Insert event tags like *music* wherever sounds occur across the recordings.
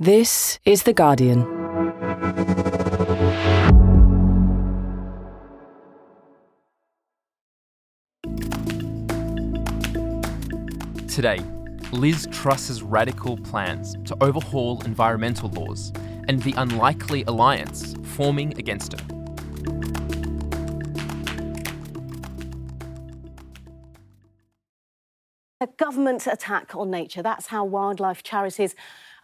This is The Guardian. Today, Liz Truss's radical plans to overhaul environmental laws and the unlikely alliance forming against her. A government attack on nature. That's how wildlife charities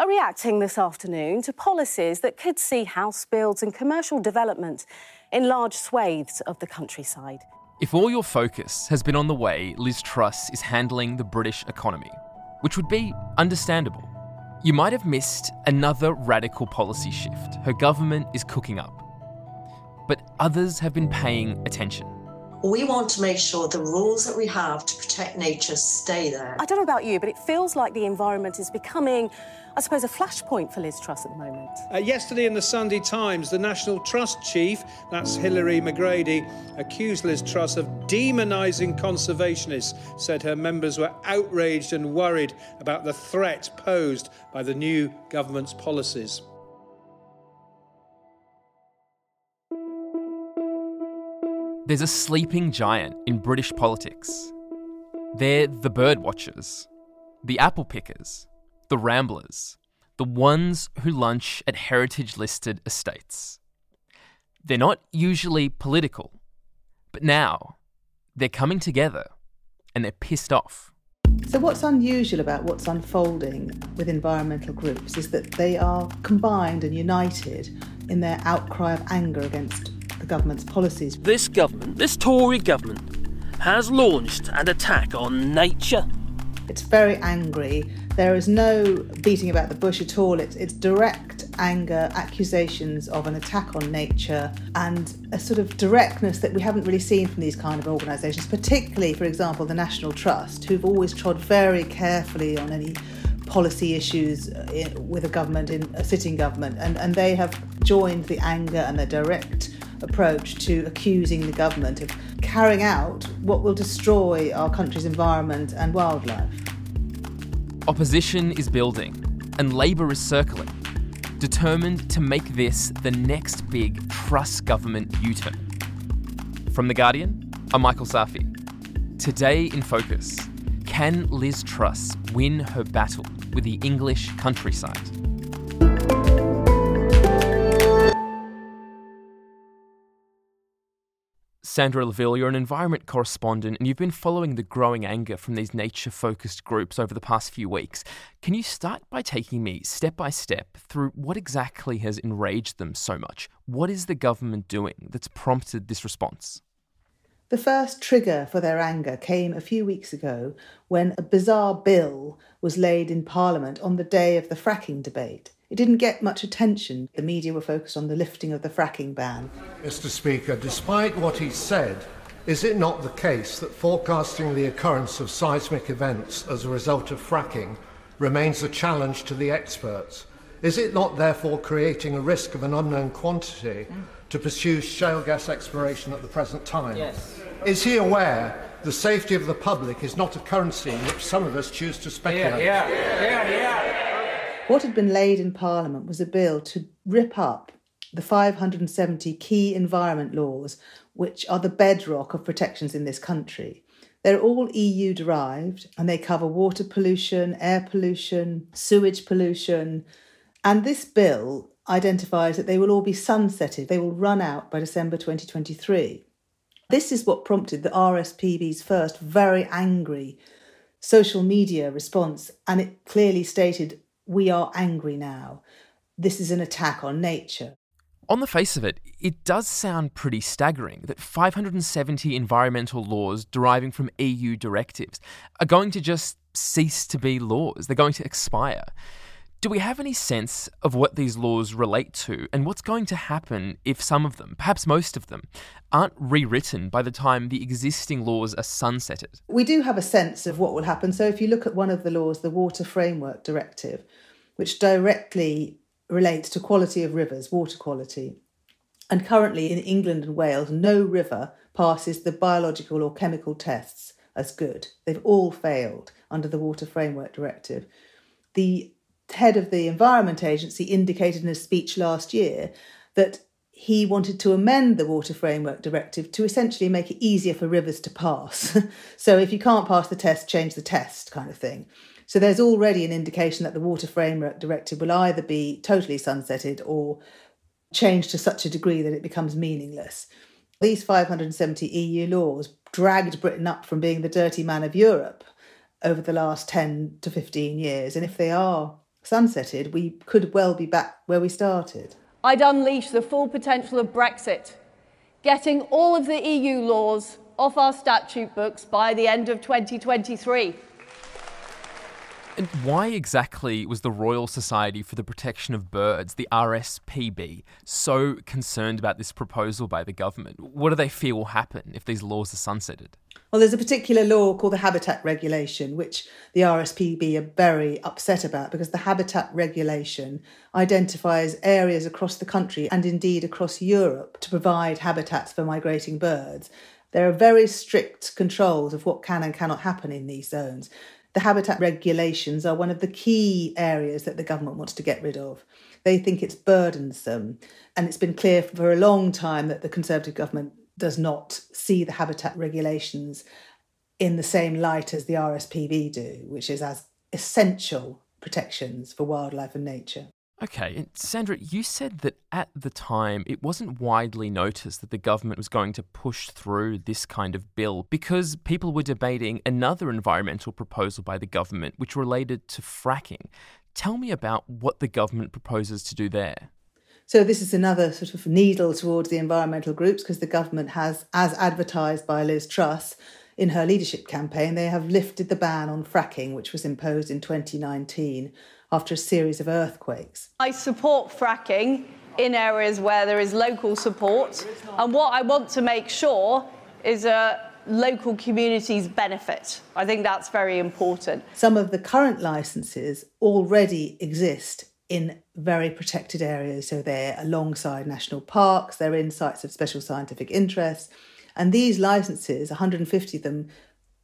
are reacting this afternoon to policies that could see house builds and commercial development in large swathes of the countryside. If all your focus has been on the way Liz Truss is handling the British economy, which would be understandable, you might have missed another radical policy shift her government is cooking up. But others have been paying attention. We want to make sure the rules that we have to protect nature stay there. I don't know about you, but it feels like the environment is becoming, I suppose, a flashpoint for Liz Truss at the moment. Uh, yesterday in the Sunday Times, the National Trust chief, that's Hilary McGrady, accused Liz Truss of demonising conservationists, said her members were outraged and worried about the threat posed by the new government's policies. There's a sleeping giant in British politics. They're the bird watchers, the apple pickers, the ramblers, the ones who lunch at heritage listed estates. They're not usually political, but now they're coming together and they're pissed off. So, what's unusual about what's unfolding with environmental groups is that they are combined and united in their outcry of anger against government's policies. This government, this Tory government, has launched an attack on nature. It's very angry. There is no beating about the bush at all. It's, it's direct anger, accusations of an attack on nature, and a sort of directness that we haven't really seen from these kind of organisations, particularly, for example, the National Trust, who've always trod very carefully on any policy issues uh, with a government, in a sitting government, and, and they have joined the anger and the direct approach to accusing the government of carrying out what will destroy our country's environment and wildlife. Opposition is building, and Labour is circling, determined to make this the next big Truss government U turn. From The Guardian, I'm Michael Safi. Today in Focus Can Liz Truss win her battle with the English countryside? Sandra Laville, you're an environment correspondent and you've been following the growing anger from these nature focused groups over the past few weeks. Can you start by taking me step by step through what exactly has enraged them so much? What is the government doing that's prompted this response? The first trigger for their anger came a few weeks ago when a bizarre bill was laid in Parliament on the day of the fracking debate. It didn't get much attention. The media were focused on the lifting of the fracking ban. Mr. Speaker, despite what he said, is it not the case that forecasting the occurrence of seismic events as a result of fracking remains a challenge to the experts? Is it not therefore creating a risk of an unknown quantity to pursue shale gas exploration at the present time? Yes. Is he aware the safety of the public is not a currency in which some of us choose to speculate? Yeah, yeah, yeah, yeah. What had been laid in Parliament was a bill to rip up the 570 key environment laws, which are the bedrock of protections in this country. They're all EU derived and they cover water pollution, air pollution, sewage pollution. And this bill identifies that they will all be sunsetted, they will run out by December 2023. This is what prompted the RSPB's first very angry social media response, and it clearly stated we are angry now. This is an attack on nature. On the face of it, it does sound pretty staggering that 570 environmental laws deriving from EU directives are going to just cease to be laws. They're going to expire. Do we have any sense of what these laws relate to and what's going to happen if some of them, perhaps most of them, aren't rewritten by the time the existing laws are sunsetted? We do have a sense of what will happen. So if you look at one of the laws, the Water Framework Directive, which directly relates to quality of rivers, water quality. And currently in England and Wales, no river passes the biological or chemical tests as good. They've all failed under the Water Framework Directive. The head of the Environment Agency indicated in a speech last year that he wanted to amend the Water Framework Directive to essentially make it easier for rivers to pass. *laughs* so if you can't pass the test, change the test kind of thing. So there's already an indication that the Water Framework Directive will either be totally sunsetted or changed to such a degree that it becomes meaningless. These 570 EU laws dragged Britain up from being the dirty man of Europe over the last 10 to 15 years. And if they are sunsetted, we could well be back where we started. I'd unleash the full potential of Brexit, getting all of the EU laws off our statute books by the end of 2023. And why exactly was the Royal Society for the Protection of Birds, the RSPB, so concerned about this proposal by the government? What do they fear will happen if these laws are sunsetted? Well, there's a particular law called the Habitat Regulation, which the RSPB are very upset about because the Habitat Regulation identifies areas across the country and indeed across Europe to provide habitats for migrating birds. There are very strict controls of what can and cannot happen in these zones the habitat regulations are one of the key areas that the government wants to get rid of. They think it's burdensome, and it's been clear for a long time that the Conservative government does not see the habitat regulations in the same light as the RSPB do, which is as essential protections for wildlife and nature. Okay, and Sandra, you said that at the time it wasn't widely noticed that the government was going to push through this kind of bill because people were debating another environmental proposal by the government which related to fracking. Tell me about what the government proposes to do there. So, this is another sort of needle towards the environmental groups because the government has, as advertised by Liz Truss, in her leadership campaign, they have lifted the ban on fracking, which was imposed in 2019 after a series of earthquakes. I support fracking in areas where there is local support, and what I want to make sure is a local communities benefit. I think that's very important. Some of the current licenses already exist in very protected areas. So they're alongside national parks, they're in sites of special scientific interest, and these licenses, 150 of them,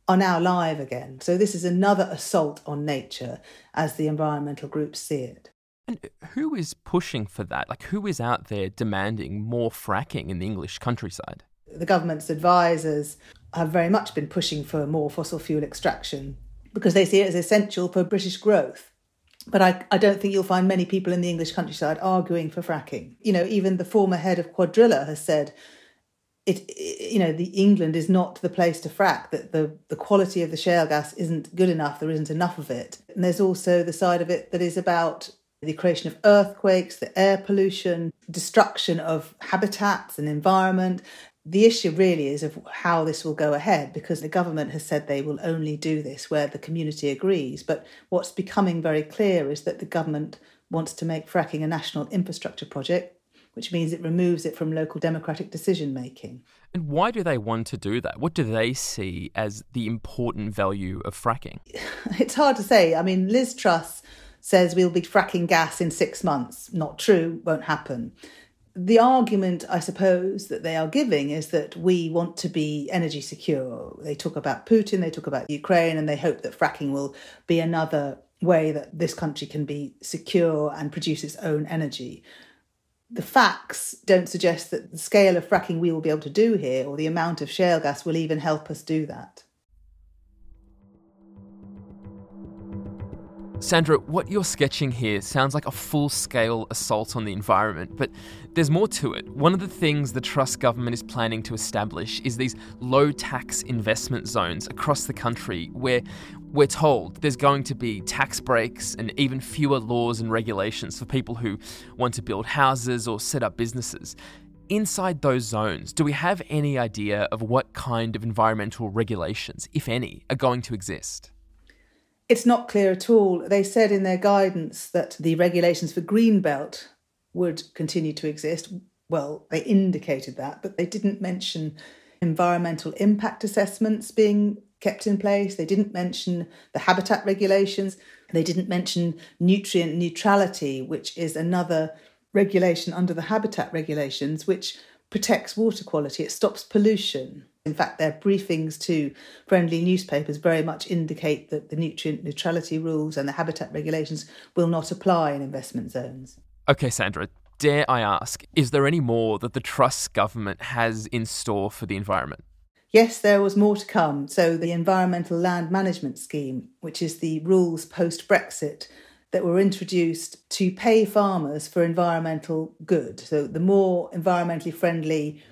are now live again. So this is another assault on nature as the environmental groups see it. And who is pushing for that? Like, who is out there demanding more fracking in the English countryside? The government's advisors have very much been pushing for more fossil fuel extraction because they see it as essential for British growth. But I, I don't think you'll find many people in the English countryside arguing for fracking. You know, even the former head of Cuadrilla has said it, you know the England is not the place to frack that the the quality of the shale gas isn't good enough there isn't enough of it and there's also the side of it that is about the creation of earthquakes the air pollution destruction of habitats and environment the issue really is of how this will go ahead because the government has said they will only do this where the community agrees but what's becoming very clear is that the government wants to make fracking a national infrastructure project which means it removes it from local democratic decision making. And why do they want to do that? What do they see as the important value of fracking? *laughs* It's hard to say. I mean, Liz Truss says we'll be fracking gas in six months. Not true, won't happen. The argument, I suppose, that they are giving is that we want to be energy secure. They talk about Putin, they talk about Ukraine, and they hope that fracking will be another way that this country can be secure and produce its own energy the facts don't suggest that the scale of fracking we will be able to do here or the amount of shale gas will even help us do that. Sandra, what you're sketching here sounds like a full scale assault on the environment, but there's more to it. One of the things the Truss government is planning to establish is these low tax investment zones across the country where we're told there's going to be tax breaks and even fewer laws and regulations for people who want to build houses or set up businesses. Inside those zones, do we have any idea of what kind of environmental regulations, if any, are going to exist? It's not clear at all. They said in their guidance that the regulations for Greenbelt would continue to exist. Well, they indicated that, but they didn't mention environmental impact assessments being kept in place. They didn't mention the habitat regulations. They didn't mention nutrient neutrality, which is another regulation under the habitat regulations, which protects water quality. It stops pollution. In fact, their briefings to friendly newspapers very much indicate that the nutrient neutrality rules and the habitat regulations will not apply in investment zones. Okay, Sandra, dare I ask, is there any more that the Truss government has in store for the environment? Yes, there was more to come. So, the Environmental Land Management Scheme, which is the rules post Brexit that were introduced to pay farmers for environmental good. So, the more environmentally friendly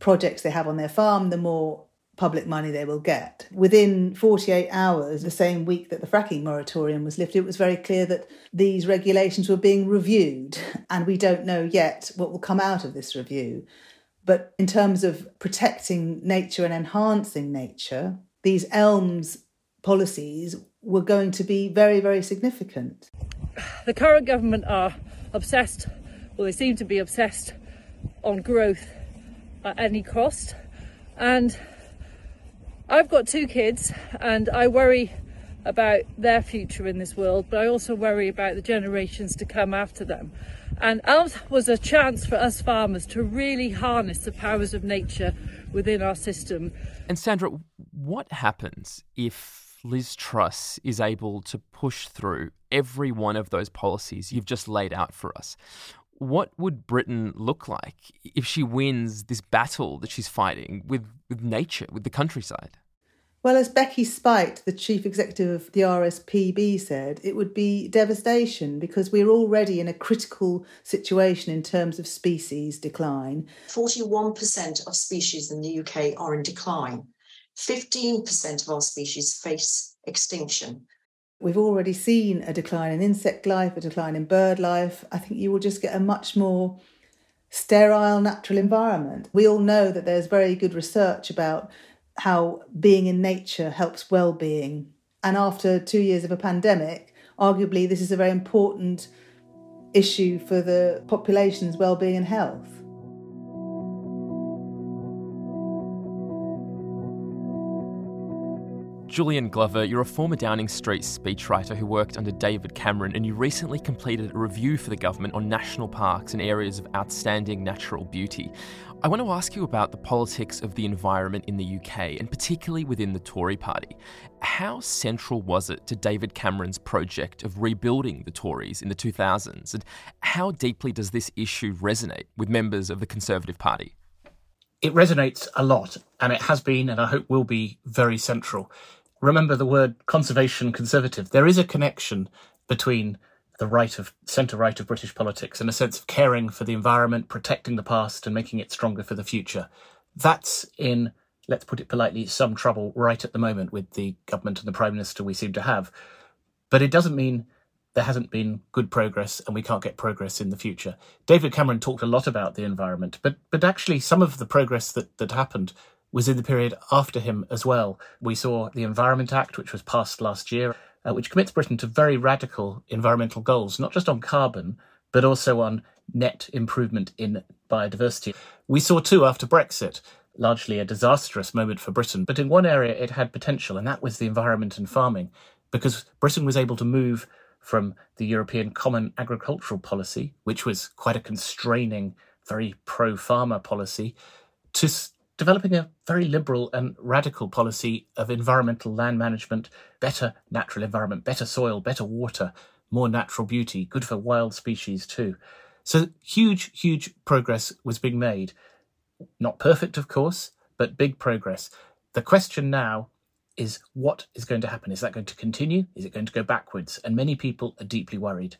projects they have on their farm, the more public money they will get. Within 48 hours, the same week that the fracking moratorium was lifted, it was very clear that these regulations were being reviewed, and we don't know yet what will come out of this review. But in terms of protecting nature and enhancing nature, these ELMS policies were going to be very, very significant. The current government are obsessed, well, they seem to be obsessed on growth at any cost. And I've got two kids, and I worry about their future in this world, but I also worry about the generations to come after them. And ELMS was a chance for us farmers to really harness the powers of nature within our system. And Sandra, what happens if Liz Truss is able to push through every one of those policies you've just laid out for us? What would Britain look like if she wins this battle that she's fighting with, with nature, with the countryside? Well, as Becky Speight, the chief executive of the RSPB, said, it would be devastation because we're already in a critical situation in terms of species decline. 41% of species in the UK are in decline. 15% of our species face extinction. We've already seen a decline in insect life, a decline in bird life. I think you will just get a much more sterile natural environment. We all know that there's very good research about how being in nature helps well-being. And after 2 years of a pandemic, arguably this is a very important issue for the population's well-being and health. Julian Glover, you're a former Downing Street speechwriter who worked under David Cameron, and you recently completed a review for the government on national parks and areas of outstanding natural beauty. I want to ask you about the politics of the environment in the UK, and particularly within the Tory party. How central was it to David Cameron's project of rebuilding the Tories in the 2000s, and how deeply does this issue resonate with members of the Conservative Party? It resonates a lot, and it has been, and I hope will be, very central remember the word conservation conservative. There is a connection between the right of centre right of British politics and a sense of caring for the environment, protecting the past, and making it stronger for the future. That's in, let's put it politely, some trouble right at the moment with the government and the Prime Minister we seem to have. But it doesn't mean there hasn't been good progress and we can't get progress in the future. David Cameron talked a lot about the environment, but but actually some of the progress that, that happened was in the period after him as well. We saw the Environment Act, which was passed last year, uh, which commits Britain to very radical environmental goals, not just on carbon, but also on net improvement in biodiversity. We saw too after Brexit, largely a disastrous moment for Britain, but in one area it had potential, and that was the environment and farming, because Britain was able to move from the European Common Agricultural Policy, which was quite a constraining, very pro farmer policy, to developing a very liberal and radical policy of environmental land management, better natural environment, better soil, better water, more natural beauty, good for wild species too. So huge, huge progress was being made. Not perfect, of course, but big progress. The question now is what is going to happen? Is that going to continue? Is it going to go backwards? And many people are deeply worried.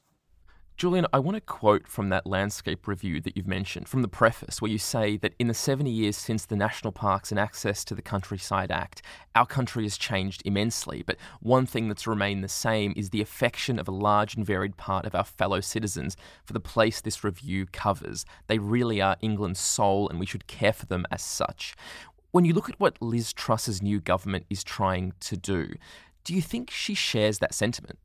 Julian, I want to quote from that landscape review that you've mentioned, from the preface, where you say that in the 70 years since the National Parks and Access to the Countryside Act, our country has changed immensely. But one thing that's remained the same is the affection of a large and varied part of our fellow citizens for the place this review covers. They really are England's soul, and we should care for them as such. When you look at what Liz Truss's new government is trying to do, do you think she shares that sentiment?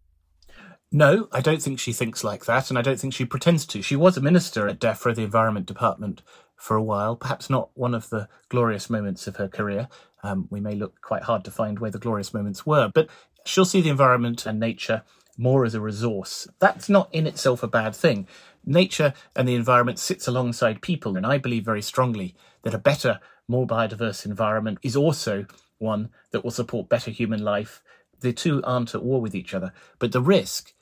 No, I don't think she thinks like that, and I don't think she pretends to. She was a minister at DEFRA, the Environment Department, for a while, perhaps not one of the glorious moments of her career. Um, we may look quite hard to find where the glorious moments were, but she'll see the environment and nature more as a resource. That's not in itself a bad thing. Nature and the environment sits alongside people, and I believe very strongly that a better more biodiverse environment is also one that will support better human life. The two aren't at war with each other. But the risk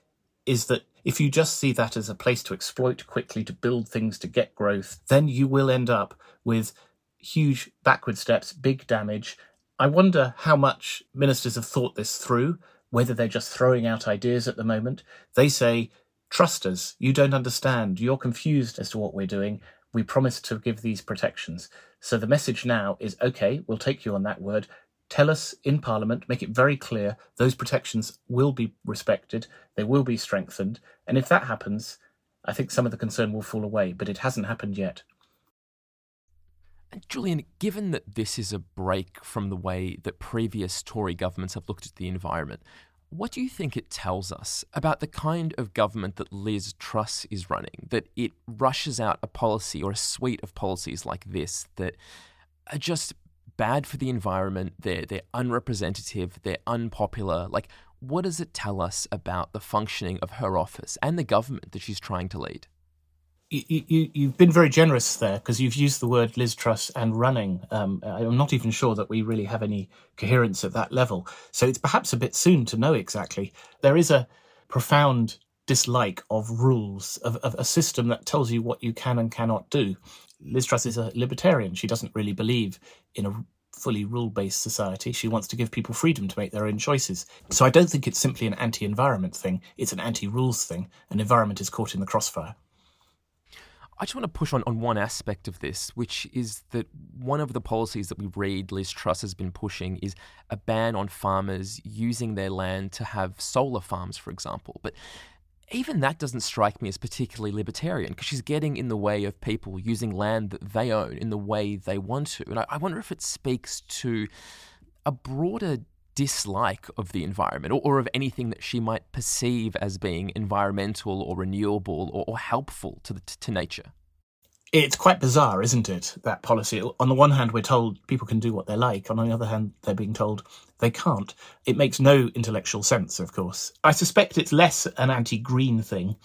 is that if you just see that as a place to exploit quickly, to build things, to get growth, then you will end up with huge backward steps, big damage. I wonder how much ministers have thought this through, whether they're just throwing out ideas at the moment. They say, trust us, you don't understand, you're confused as to what we're doing. We promise to give these protections. So the message now is okay, we'll take you on that word. Tell us in Parliament, make it very clear those protections will be respected, they will be strengthened. And if that happens, I think some of the concern will fall away, but it hasn't happened yet. And Julian, given that this is a break from the way that previous Tory governments have looked at the environment, what do you think it tells us about the kind of government that Liz Truss is running? That it rushes out a policy or a suite of policies like this that are just bad for the environment, they're, they're unrepresentative, they're unpopular. Like, what does it tell us about the functioning of her office and the government that she's trying to lead? You, you, you've been very generous there because you've used the word Liz Truss and running. Um, I'm not even sure that we really have any coherence at that level. So it's perhaps a bit soon to know exactly. There is a profound dislike of rules, of, of a system that tells you what you can and cannot do. Liz Truss is a libertarian. She doesn't really believe in a fully rule based society. She wants to give people freedom to make their own choices. So I don't think it's simply an anti environment thing, it's an anti rules thing. An environment is caught in the crossfire. I just want to push on, on one aspect of this, which is that one of the policies that we read Liz Truss has been pushing is a ban on farmers using their land to have solar farms, for example. But even that doesn't strike me as particularly libertarian because she's getting in the way of people using land that they own in the way they want to. And I, I wonder if it speaks to a broader dislike of the environment or, or, of anything that she might perceive as being environmental or renewable or, or helpful to, the, to nature. It's quite bizarre, isn't it? That policy. On the one hand, we're told people can do what they like. On the other hand, they're being told they can't. It makes no intellectual sense, of course. I suspect it's less an anti green thing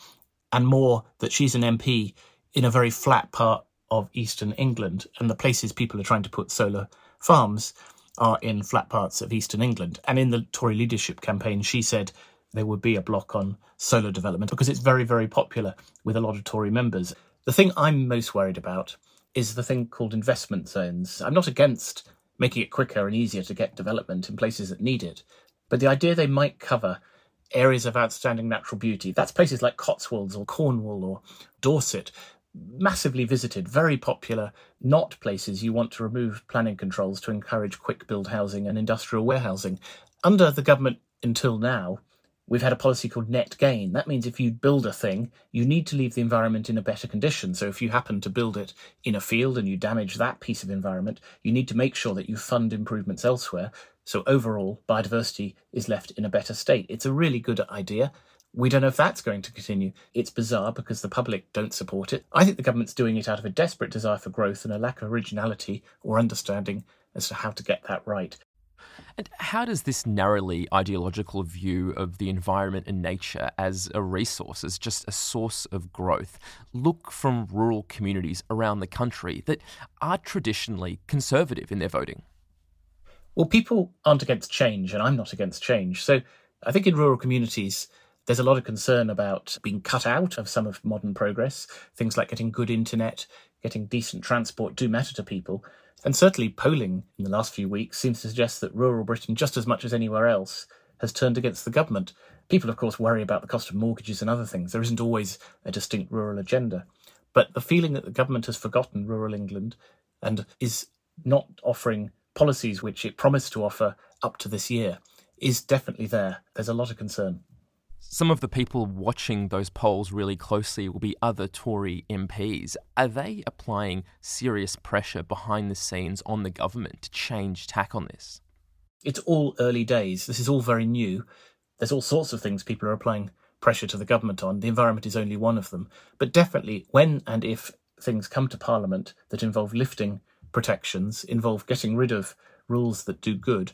and more that she's an MP in a very flat part of eastern England, and the places people are trying to put solar farms are in flat parts of eastern England. And in the Tory leadership campaign, she said there would be a block on solar development because it's very, very popular with a lot of Tory members. The thing I'm most worried about is the thing called investment zones. I'm not against making it quicker and easier to get development in places that need it, but the idea they might cover areas of outstanding natural beauty, that's places like Cotswolds or Cornwall or Dorset, massively visited, very popular, not places you want to remove planning controls to encourage quick build housing and industrial warehousing. Under the government until now, we've had a policy called net gain. That means if you build a thing, you need to leave the environment in a better condition. So if you happen to build it in a field and you damage that piece of environment, you need to make sure that you fund improvements elsewhere. So overall, biodiversity is left in a better state. It's a really good idea. We don't know if that's going to continue. It's bizarre because the public don't support it. I think the government's doing it out of a desperate desire for growth and a lack of originality or understanding as to how to get that right. And how does this narrowly ideological view of the environment and nature as a resource, as just a source of growth, look from rural communities around the country that are traditionally conservative in their voting? Well, people aren't against change, and I'm not against change. So I think in rural communities, there's a lot of concern about being cut out of some of modern progress. Things like getting good internet, getting decent transport do matter to people. And certainly polling in the last few weeks seems to suggest that rural Britain, just as much as anywhere else, has turned against the government. People, of course, worry about the cost of mortgages and other things. There isn't always a distinct rural agenda. But the feeling that the government has forgotten rural England and is not offering policies which it promised to offer up to this year is definitely there. There's a lot of concern some of the people watching those polls really closely will be other Tory MPs. Are they applying serious pressure behind the scenes on the government to change tack on this? It's all early days. This is all very new. There's all sorts of things people are applying pressure to the government on. The environment is only one of them. But definitely, when and if things come to Parliament that involve lifting protections, involve getting rid of rules that do good,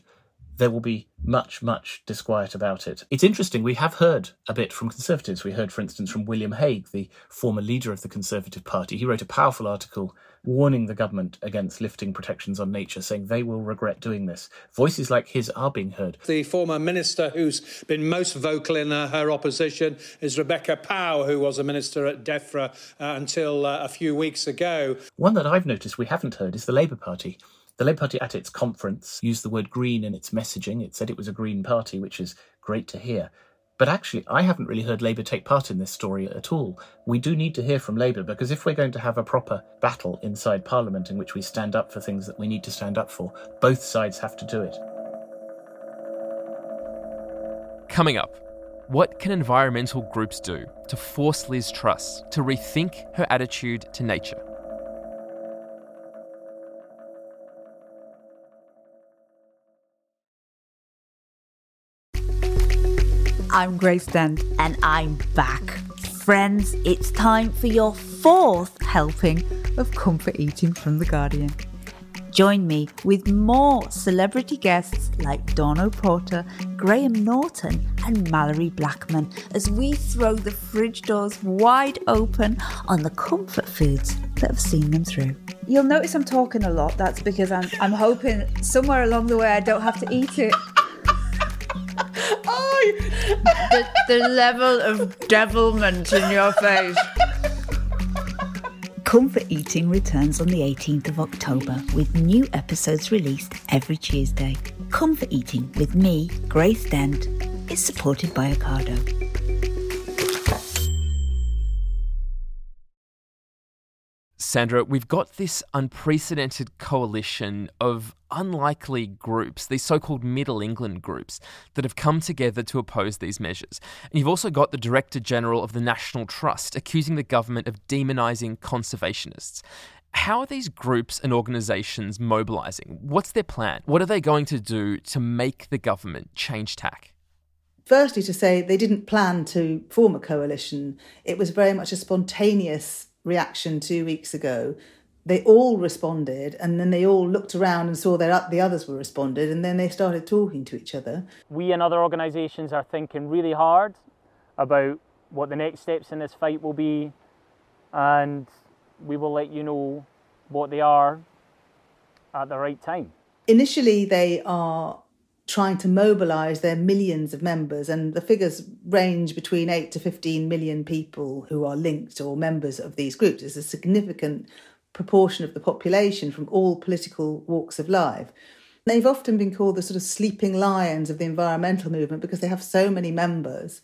there will be much, much disquiet about it. It's interesting, we have heard a bit from Conservatives. We heard, for instance, from William Hague, the former leader of the Conservative Party. He wrote a powerful article warning the government against lifting protections on nature, saying they will regret doing this. Voices like his are being heard. The former minister who's been most vocal in uh, her opposition is Rebecca Pow, who was a minister at DEFRA uh, until uh, a few weeks ago. One that I've noticed we haven't heard is the Labour Party. The Labour Party at its conference used the word green in its messaging. It said it was a green party, which is great to hear. But actually, I haven't really heard Labour take part in this story at all. We do need to hear from Labour because if we're going to have a proper battle inside Parliament in which we stand up for things that we need to stand up for, both sides have to do it. Coming up, what can environmental groups do to force Liz Truss to rethink her attitude to nature? I'm Grace Dent, and I'm back. Friends, it's time for your fourth helping of comfort eating from The Guardian. Join me with more celebrity guests like Dawn Porter, Graham Norton, and Malorie Blackman as we throw the fridge doors wide open on the comfort foods that have seen them through. You'll notice I'm talking a lot. That's because I'm, I'm hoping somewhere along the way I don't have to eat it the, the level of devilment in your face. Comfort Eating returns on the 18th of October with new episodes released every Tuesday. Comfort Eating with me, Grace Dent, is supported by Ocado. Sandra, we've got this unprecedented coalition of unlikely groups, these so called Middle England groups, that have come together to oppose these measures. And you've also got the Director General of the National Trust accusing the government of demonising conservationists. How are these groups and organisations mobilising? What's their plan? What are they going to do to make the government change tack? Firstly, to say they didn't plan to form a coalition, it was very much a spontaneous reaction two weeks ago, they all responded and then they all looked around and saw that the others were responded and then they started talking to each other. We and other organisations are thinking really hard about what the next steps in this fight will be and we will let you know what they are at the right time. Initially, they are trying to mobilize their millions of members, and the figures range between 8 to 15 million people who are linked or members of these groups. It's a significant proportion of the population from all political walks of life. They've often been called the sort of sleeping lions of the environmental movement because they have so many members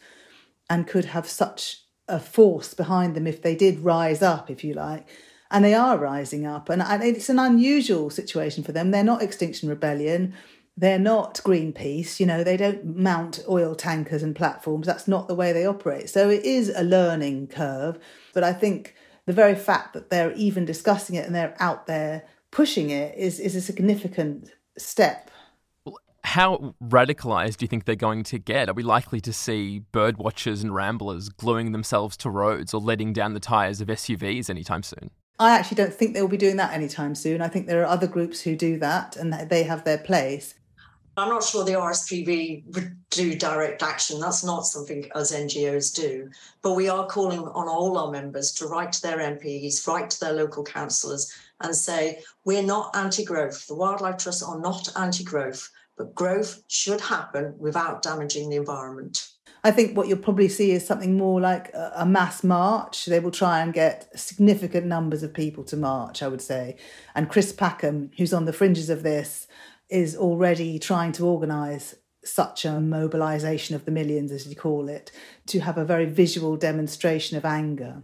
and could have such a force behind them if they did rise up, if you like. And they are rising up. And, it's an unusual situation for them. They're not Extinction Rebellion they're not Greenpeace, you know, they don't mount oil tankers and platforms. That's not the way they operate. So it is a learning curve. But I think the very fact that they're even discussing it and they're out there pushing it is, is a significant step. How radicalised do you think they're going to get? Are we likely to see bird watchers and ramblers gluing themselves to roads or letting down the tyres of SUVs anytime soon? I actually don't think they will be doing that anytime soon. I think there are other groups who do that and they have their place. I'm not sure the RSPB would do direct action. That's not something us NGOs do. But we are calling on all our members to write to their MPs, write to their local councillors, and say, we're not anti growth. The Wildlife Trusts are not anti growth, but growth should happen without damaging the environment. I think what you'll probably see is something more like a mass march. They will try and get significant numbers of people to march, I would say. And Chris Packham, who's on the fringes of this, is already trying to organise such a mobilisation of the millions, as you call it, to have a very visual demonstration of anger.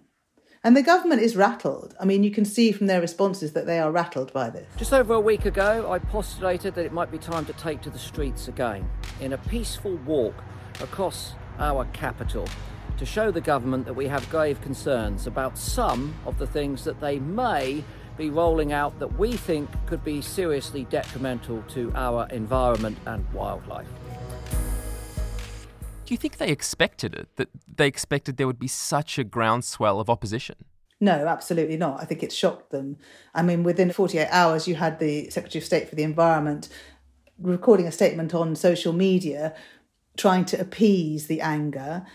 And the government is rattled. I mean, you can see from their responses that they are rattled by this. Just over a week ago, I postulated that it might be time to take to the streets again in a peaceful walk across our capital to show the government that we have grave concerns about some of the things that they may be rolling out that we think could be seriously detrimental to our environment and wildlife. Do you think they expected it? That they expected there would be such a groundswell of opposition? No, absolutely not. I think it shocked them. I mean, within 48 hours, you had the Secretary of State for the Environment recording a statement on social media, trying to appease the anger,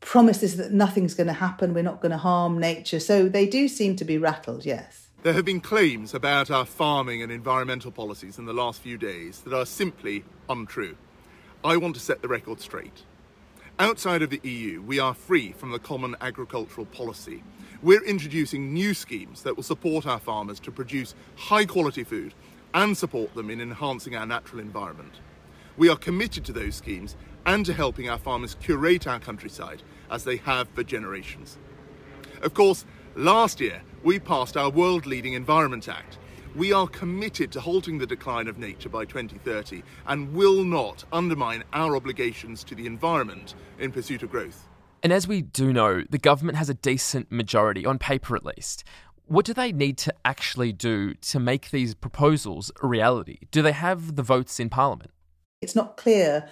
promises that nothing's going to happen, we're not going to harm nature. So they do seem to be rattled, yes. There have been claims about our farming and environmental policies in the last few days that are simply untrue. I want to set the record straight. Outside of the EU, we are free from the common agricultural policy. We're introducing new schemes that will support our farmers to produce high quality food and support them in enhancing our natural environment. We are committed to those schemes and to helping our farmers curate our countryside as they have for generations. Of course, last year we passed our world leading Environment Act. We are committed to halting the decline of nature by 2030 and will not undermine our obligations to the environment in pursuit of growth. And as we do know, the government has a decent majority, on paper at least. What do they need to actually do to make these proposals a reality? Do they have the votes in Parliament? It's not clear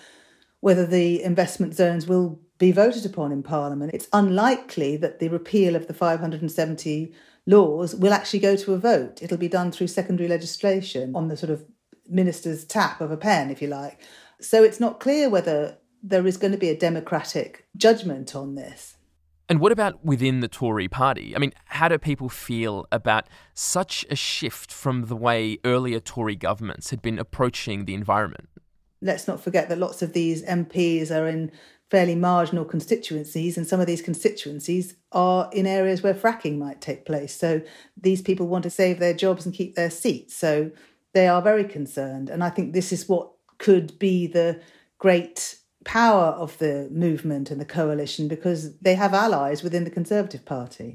whether the investment zones will be voted upon in Parliament. It's unlikely that the repeal of the 570 laws will actually go to a vote. It'll be done through secondary legislation on the sort of minister's tap of a pen, if you like. So it's not clear whether there is going to be a democratic judgment on this. And what about within the Tory party? I mean, how do people feel about such a shift from the way earlier Tory governments had been approaching the environment? Let's not forget that lots of these MPs are in fairly marginal constituencies, and some of these constituencies are in areas where fracking might take place. So these people want to save their jobs and keep their seats. So they are very concerned. And I think this is what could be the great power of the movement and the coalition because they have allies within the Conservative Party.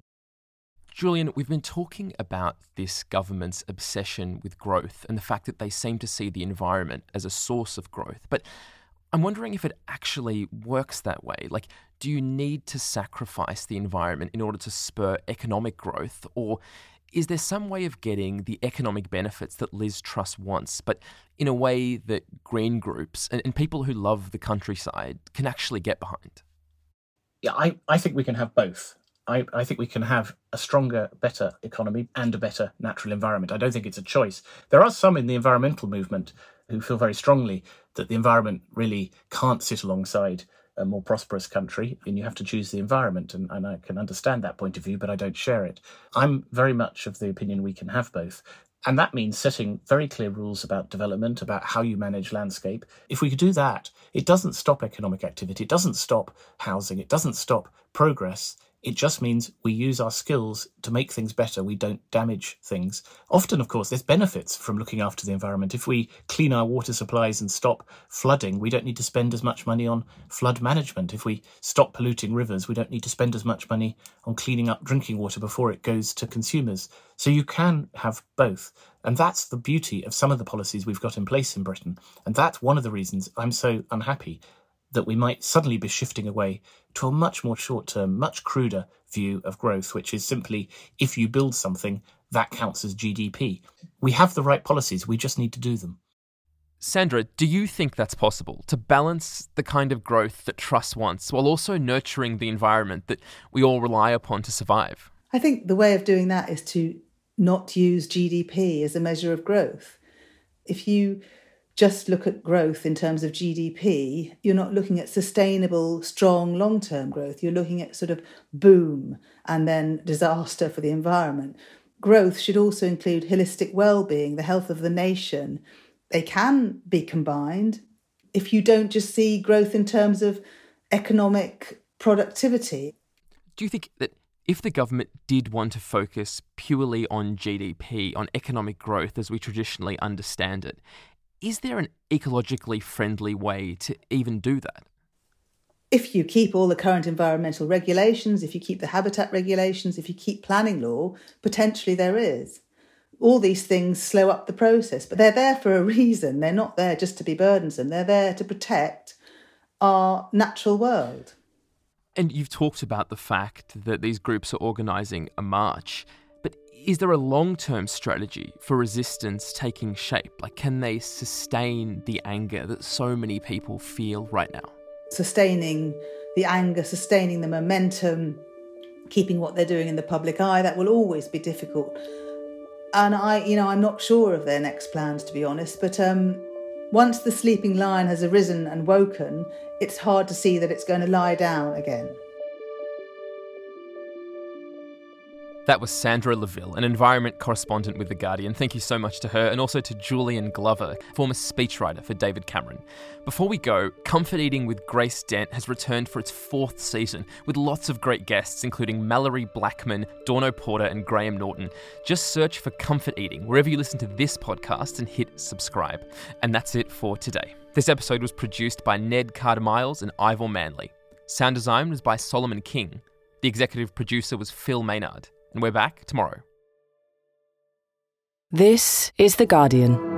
Julian, we've been talking about this government's obsession with growth and the fact that they seem to see the environment as a source of growth. But I'm wondering if it actually works that way. Like, do you need to sacrifice the environment in order to spur economic growth? Or is there some way of getting the economic benefits that Liz Truss wants, but in a way that green groups and, and people who love the countryside can actually get behind? Yeah, I, I think we can have both. I, I, think we can have a stronger, better economy and a better natural environment. I don't think it's a choice. There are some in the environmental movement who feel very strongly that the environment really can't sit alongside a more prosperous country and you have to choose the environment. And, and, I can understand that point of view, but I don't share it. I'm very much of the opinion we can have both. And that means setting very clear rules about development, about how you manage landscape. If we could do that, it doesn't stop economic activity, it doesn't stop housing, it doesn't stop progress. It just means we use our skills to make things better. We don't damage things. Often, of course, there's benefits from looking after the environment. If we clean our water supplies and stop flooding, we don't need to spend as much money on flood management. If we stop polluting rivers, we don't need to spend as much money on cleaning up drinking water before it goes to consumers. So you can have both. And that's the beauty of some of the policies we've got in place in Britain. And that's one of the reasons I'm so unhappy that we might suddenly be shifting away to a much more short term, much cruder view of growth, which is simply if you build something, that counts as GDP. We have the right policies, we just need to do them. Sandra, do you think that's possible to balance the kind of growth that Truss wants while also nurturing the environment that we all rely upon to survive? I think the way of doing that is to not use GDP as a measure of growth. If you just look at growth in terms of GDP, you're not looking at sustainable, strong, long term growth. You're looking at sort of boom and then disaster for the environment. Growth should also include holistic well being, the health of the nation. They can be combined if you don't just see growth in terms of economic productivity. Do you think that if the government did want to focus purely on GDP, on economic growth as we traditionally understand it, is there an ecologically friendly way to even do that? If you keep all the current environmental regulations, if you keep the habitat regulations, if you keep planning law, potentially there is. All these things slow up the process, but they're there for a reason. They're not there just to be burdensome, they're there to protect our natural world. And you've talked about the fact that these groups are organising a march. But is there a long term strategy for resistance taking shape? Like, can they sustain the anger that so many people feel right now? Sustaining the anger, sustaining the momentum, keeping what they're doing in the public eye, that will always be difficult. And I, you know, I'm not sure of their next plans, to be honest, but um, Once the sleeping lion has arisen and woken, it's hard to see that it's going to lie down again. That was Sandra Laville, an environment correspondent with The Guardian. Thank you so much to her, and also to Julian Glover, former speechwriter for David Cameron. Before we go, Comfort Eating with Grace Dent has returned for its fourth season, with lots of great guests, including Malorie Blackman, Dawn O'Porter, and Graham Norton. Just search for Comfort Eating wherever you listen to this podcast and hit subscribe. And that's it for today. This episode was produced by Ned Carter Miles and Ivor Manley. Sound design was by Solomon King. The executive producer was Phil Maynard and we're back tomorrow. This is The Guardian.